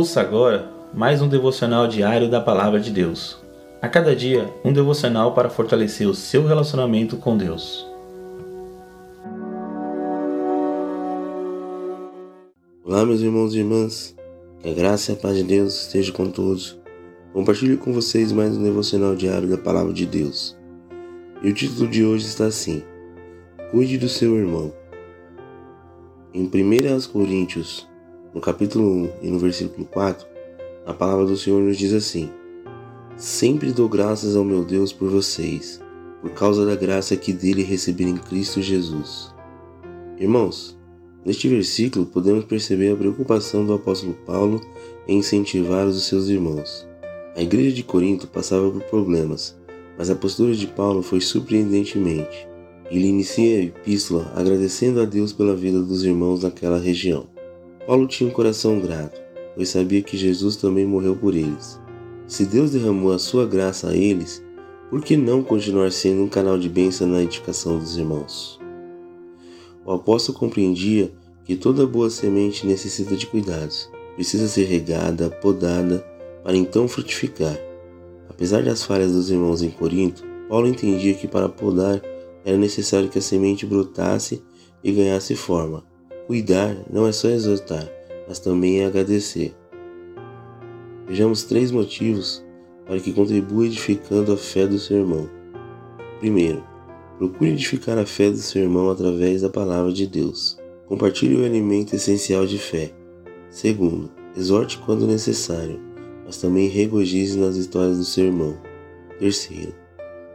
Ouça agora mais um devocional diário da Palavra de Deus. A cada dia, um devocional para fortalecer o seu relacionamento com Deus. Olá, meus irmãos e irmãs. Que a graça e a paz de Deus esteja com todos. Compartilho com vocês mais um devocional diário da Palavra de Deus. E o título de hoje está assim: Cuide do seu irmão. Em 1 Coríntios no capítulo 1 e no versículo 4, a palavra do Senhor nos diz assim: Sempre dou graças ao meu Deus por vocês, por causa da graça que dele recebi em Cristo Jesus. Irmãos, neste versículo podemos perceber a preocupação do apóstolo Paulo em incentivar os seus irmãos. A igreja de Corinto passava por problemas, mas a postura de Paulo foi surpreendentemente. Ele inicia a epístola agradecendo a Deus pela vida dos irmãos naquela região. Paulo tinha um coração grato, pois sabia que Jesus também morreu por eles. Se Deus derramou a sua graça a eles, por que não continuar sendo um canal de bênção na edificação dos irmãos? O apóstolo compreendia que toda boa semente necessita de cuidados, precisa ser regada, podada, para então frutificar. Apesar das falhas dos irmãos em Corinto, Paulo entendia que para podar era necessário que a semente brotasse e ganhasse forma, Cuidar não é só exortar, mas também é agradecer. Vejamos três motivos para que contribua edificando a fé do seu irmão. Primeiro, procure edificar a fé do seu irmão através da palavra de Deus. Compartilhe o alimento essencial de fé. Segundo, exorte quando necessário, mas também regozije nas histórias do seu irmão. Terceiro,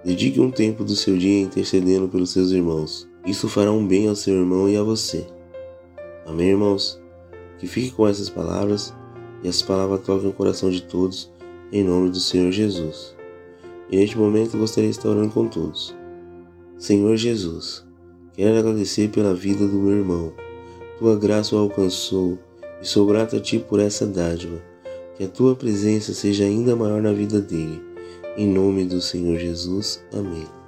dedique um tempo do seu dia intercedendo pelos seus irmãos. Isso fará um bem ao seu irmão e a você. Amém, irmãos? Que fique com essas palavras e essas palavras toquem o coração de todos, em nome do Senhor Jesus. E neste momento gostaria de estar orando com todos. Senhor Jesus, quero agradecer pela vida do meu irmão. Tua graça o alcançou e sou grato a Ti por essa dádiva. Que a Tua presença seja ainda maior na vida dele. Em nome do Senhor Jesus. Amém.